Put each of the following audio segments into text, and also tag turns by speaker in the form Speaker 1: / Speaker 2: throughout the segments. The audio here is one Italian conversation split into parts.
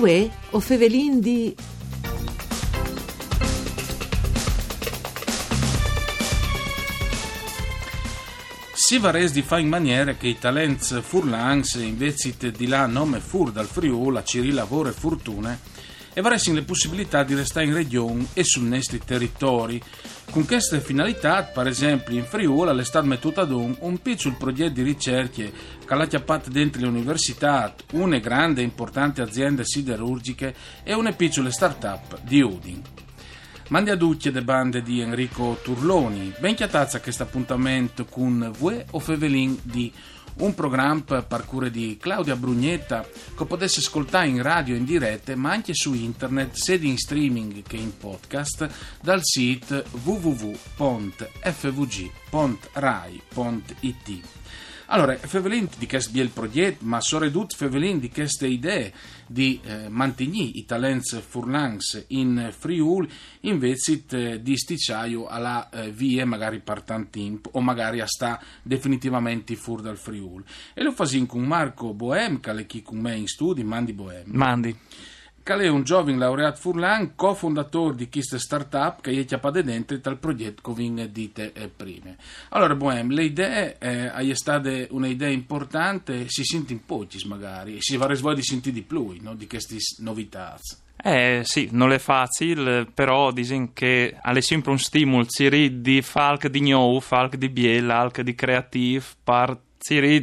Speaker 1: Uè, o Fevelin di...
Speaker 2: Si vares di fare in maniera che i talents furlans invece di là nome fur dal Friul a Ciri lavoro e fortune e varessin le possibilità di restare in regione e sul nostri territori. Con queste finalità, per esempio, in Friul all'estate mettuta ad un, un piccolo progetto di ricerca che l'ha chiappato dentro le università, una grande e importante azienda siderurgiche e una piccola start-up di Udin. Mandi a ducce de bande di Enrico Turloni, ben chiatazza questo appuntamento con Vue o Fevelin di un programma per cure di Claudia Brugnetta che potesse ascoltare in radio in diretta ma anche su internet sia in streaming che in podcast dal sito www.fvg.rai.it allora, Fevelin di questo biel progetto, ma soprattutto Fevelin di queste idee di eh, mantenere i talenti furlans in Friuli invece eh, di sticciaio alla eh, via magari per tanto o magari a sta definitivamente fuori dal Friuli. E lo fasin con Marco Bohem, che è qui con me in studio, Mandi Bohem.
Speaker 3: Mandi.
Speaker 2: Cal è un giovane laureato Furlan, cofondatore di questa startup che è chiappato dentro dal progetto vi dite eh, prima. Allora, Bohem, le idee eh, è stata un'idea importante, si sente in pochi magari, e si va a di sentire di più no, di queste novità.
Speaker 3: Eh sì, non è facile, però dicono che è sempre un stimolo di falc di nuovo, falc di biel, falc di creativo, per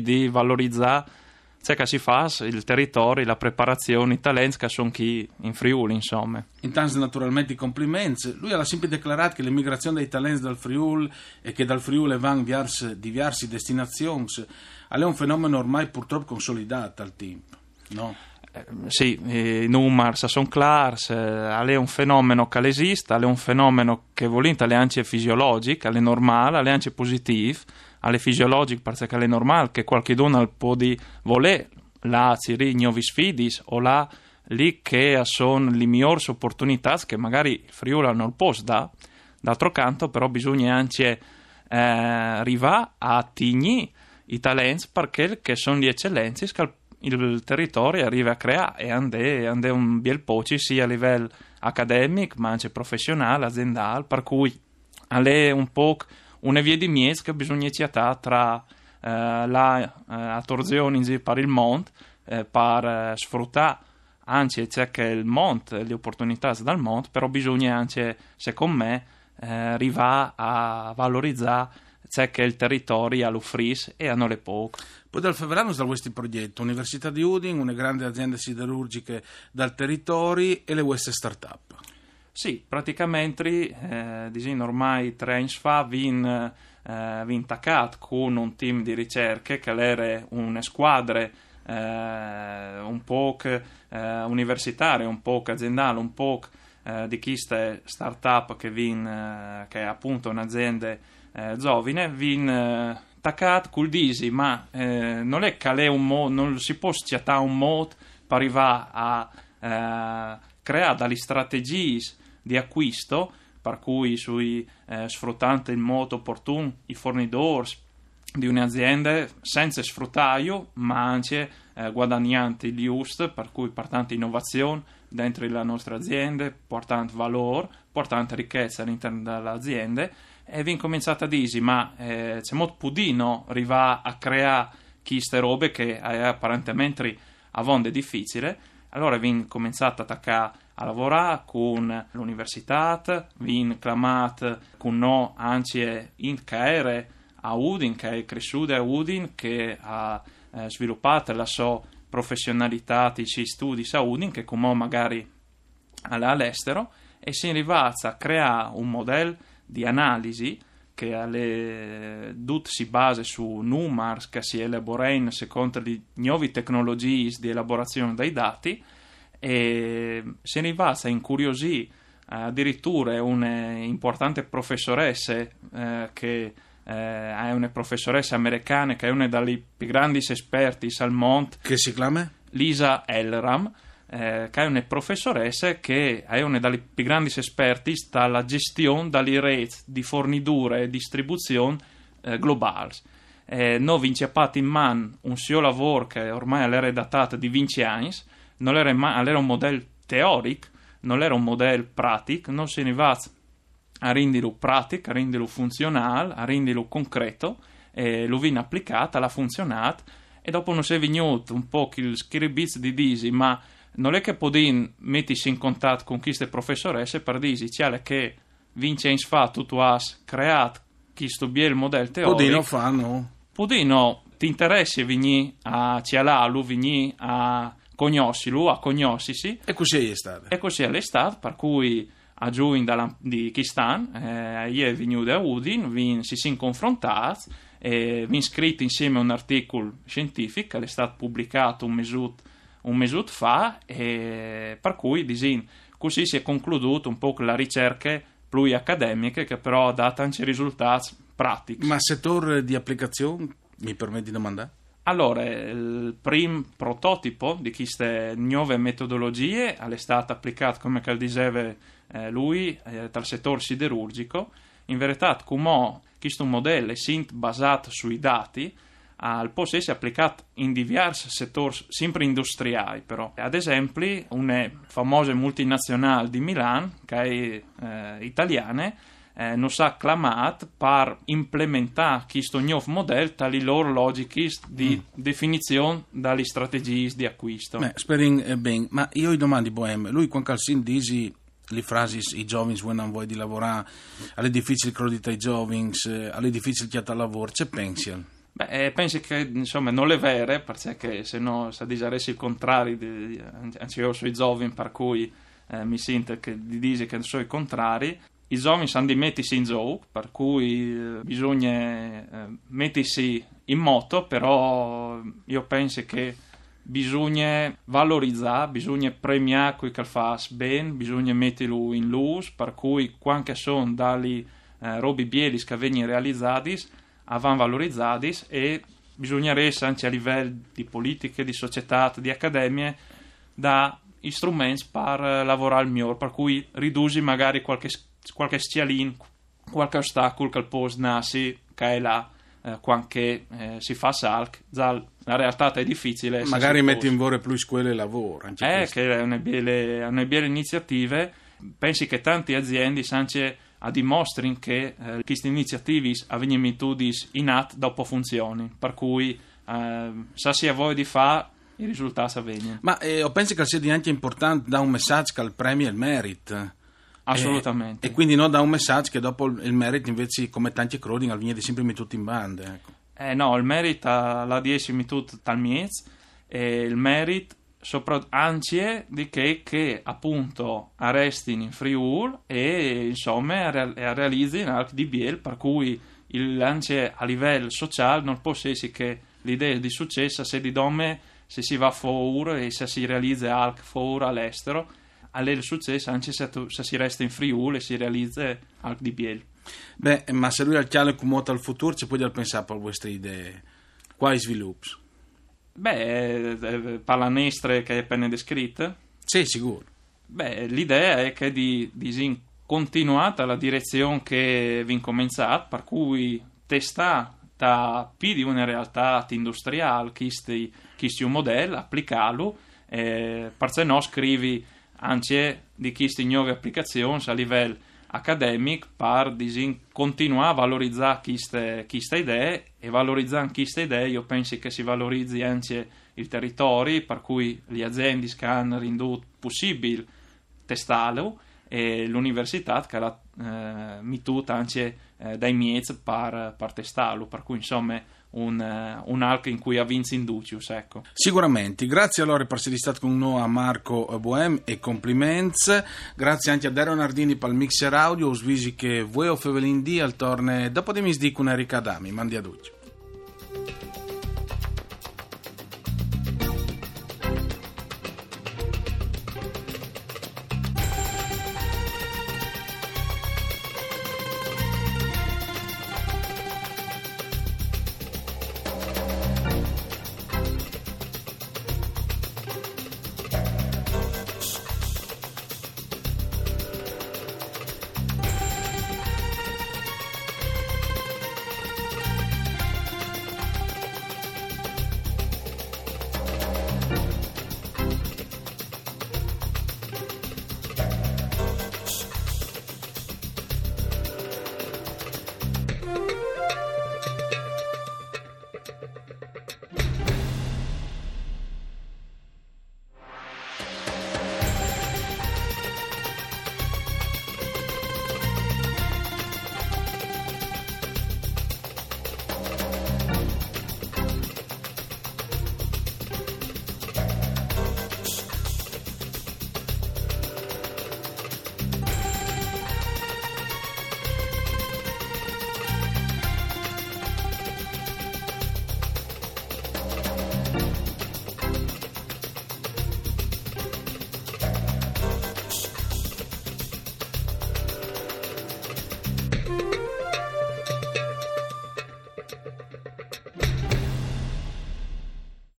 Speaker 3: di valorizzare c'è che si fa il territorio, la preparazione, i talenti che sono qui in Friuli, insomma.
Speaker 2: Intanto naturalmente i complimenti. Lui ha sempre dichiarato che l'immigrazione dei talenti dal Friuli e che dal Friuli vanno verso diverse destinazioni è un fenomeno ormai purtroppo consolidato al tempo, no?
Speaker 3: Eh, sì, i numeri sono chiari, è un fenomeno che esiste, è un fenomeno che volente è anche fisiologico, è normale, è anche positivo alle fisiologiche perché è normale che qualche donna può di volere la ciri nuovi sfidi o la lì che sono le migliori opportunità che magari il Friuli non può dare d'altro canto però bisogna anche eh, arrivare a tigni i talenti perché sono le eccellenze che il territorio arriva a creare. E ande, ande un bel po' sia a livello accademico ma anche professionale, aziendale per cui è un po' una via di mezzo che bisogna città tra eh, la eh, per il monte eh, per eh, sfruttare anche c'è che il monte, le opportunità dal monte, però bisogna anche, secondo me, eh, arrivare a valorizzare c'è che il territorio all'uffris e hanno le poche.
Speaker 2: Poi dal febbraio da questi progetti, Università di Udin, una grande azienda siderurgiche dal territorio e le queste start-up.
Speaker 3: Sì, praticamente eh, diciamo, ormai tre anni fa vin, eh, vin con un team di ricerche che era una squadra eh, un po' eh, universitaria, un po' aziendale, un po' eh, di queste start-up che, vin, eh, che è appunto un'azienda eh, giovane, vin taccat col disi, ma non è che un modo, non si può schiattare un modo per arrivare a creare delle strategie di acquisto, per cui sui eh, sfruttando in modo opportuno i fornitori di un'azienda senza sfruttaio, ma anche eh, guadagnanti gli ust, per cui portando innovazione dentro la nostra azienda, portando valore, portando ricchezza all'interno dell'azienda e vi incominciate a dire ma eh, c'è molto pudino arrivare a creare queste robe che è apparentemente a vonde difficile. Allora vi incominciate a attaccare a lavorare con l'università, vi chiamate con noi anche in caere a Udin, che è cresciuto a Udin, che ha eh, sviluppato la sua professionalità di studi a Udin, che come magari all'estero, e si è arrivato a creare un modello di analisi che alle, tutto si basa su numeri che si elaborano secondo le nuove tecnologie di elaborazione dei dati e se ne va a incuriosì. Addirittura un'importante professoressa eh, che eh, è una professoressa americana che è una delle più grandi esperti al mondo
Speaker 2: che si chiama?
Speaker 3: Lisa Elram eh, che è una professoressa che è una delle più grandi esperti alla gestione delle reti di fornitura e distribuzione eh, globali eh, noi vinciamo in mano un suo lavoro che ormai è datato di 20 anni non era, era un modello teorico, non era un modello pratico, non se ne va a renderlo pratico, a renderlo funzionale, a renderlo concreto, e lo viene applicato, l'ha funzionato, e dopo non si è venuto un po' il scribizio di Disi, ma non è che Podin mettersi in contatto con queste professoresse per dire cioè che Vincenz fa tutto has creato questo biel modello teorico.
Speaker 2: Podino fa, no?
Speaker 3: Podino ti interessi venire a Cialalu, venire a conoscilo, a conoscisi.
Speaker 2: E così è stato.
Speaker 3: E così è stato, per cui a giugno di Kistan, eh, io venuto a Udin, vin, si sono confrontati, e vin scritto insieme un articolo scientifico, che è stato pubblicato un mesuto un mesuto fa, e per cui disin, così si è concluduto un po' la ricerca più accademiche che però ha dato anche risultati pratici.
Speaker 2: Ma settore di applicazione, mi permette di domandare?
Speaker 3: Allora, il primo prototipo di queste nuove metodologie è stato applicato, come diceva eh, lui, eh, dal settore siderurgico. In verità, come questo modello è basato sui dati, al può essere applicato in diversi settori, sempre industriali però. Ad esempio, una famosa multinazionale di Milano, che è eh, italiana, eh, non sa acclamato per implementare questo nuovo modello tali loro logiche di mm. definizione dalle strategie di acquisto.
Speaker 2: Beh, spering eh, ben, ma io gli domando, Bohem, lui quando Calcin dice le frasi i giovani vogliono voi di lavorare, alle difficili credito ai giovani, eh, alle difficili chiata al lavoro, c'è pensione?
Speaker 3: Beh, eh, penso che insomma non è vero, perché se no se disaressi il contrario, anzi io sono i giovani per cui eh, mi sento che di dire che sono i contrari. I giovani sanno di mettersi in gioco, per cui eh, bisogna eh, mettersi in moto, però io penso che bisogna valorizzare, bisogna premiare quel che fa bene, bisogna metterlo in luce, per cui quando sono dalle eh, robe bielis che vengono realizzate, van valorizzati e bisognerebbe anche a livello di politiche, di società, di accademie da strumenti per lavorare al migliore, per cui riduci magari qualche, qualche scialin, qualche ostacolo che può nassi che è là eh, quando eh, si fa salc, la realtà è difficile.
Speaker 2: Magari metti in vore più scuole e lavoro.
Speaker 3: Eh, che è una belle iniziative. Pensi che tante aziende, anche a dimostrare che eh, queste iniziative avvengono in atto dopo funzioni, per cui eh, se si ha voglia di fare i risultati avvengono.
Speaker 2: Ma eh, penso che sia anche importante dare un messaggio che il premio è il merito.
Speaker 3: Assolutamente.
Speaker 2: E, e, quindi non da un messaggio che dopo il merito invece come tanti croding al viene sempre tutto in bande. Ecco.
Speaker 3: Eh no, il merito l'ha 10 tutto tal miez e il merito sopra, anche di che, che appunto arrestino in Friul e insomma realizzino anche di Biel per cui il anche a livello sociale non può essere che l'idea di successo se di dome se si va fuori e se si realizza anche fuori all'estero all'el successo anche se, tu, se, si resta in Friul e si realizza anche di Biel
Speaker 2: beh ma se lui ha il chiaro come al futuro ci puoi pensare per queste idee quali sviluppi
Speaker 3: Beh, eh, pallanestre che è appena descritta?
Speaker 2: Sì, sicuro.
Speaker 3: Beh, l'idea è che di, di continuata la direzione che vi incominciate, per cui testata più di una realtà industriale, questo un modello, applicarlo, eh, per se no scrivi anche di queste nuove applicazioni a livello accademic per continuare a valorizzare queste, queste idee e valorizzando queste idee io penso che si valorizzi anche il territorio per cui le aziende che hanno renduto possibile testarlo e l'università che l'ha eh, mituta anche eh, dai miez per, per testarlo. Per cui insomma un, uh, un arco in cui ha vinto Inducius. Ecco.
Speaker 2: Sicuramente, grazie allora per essere stato con noi a Marco Bohem e complimenti. Grazie anche a Dario Nardini per il mixer audio, svisi che voi o Fevelin di al torne dopo di misdico una ricadami. Mandi a tutti.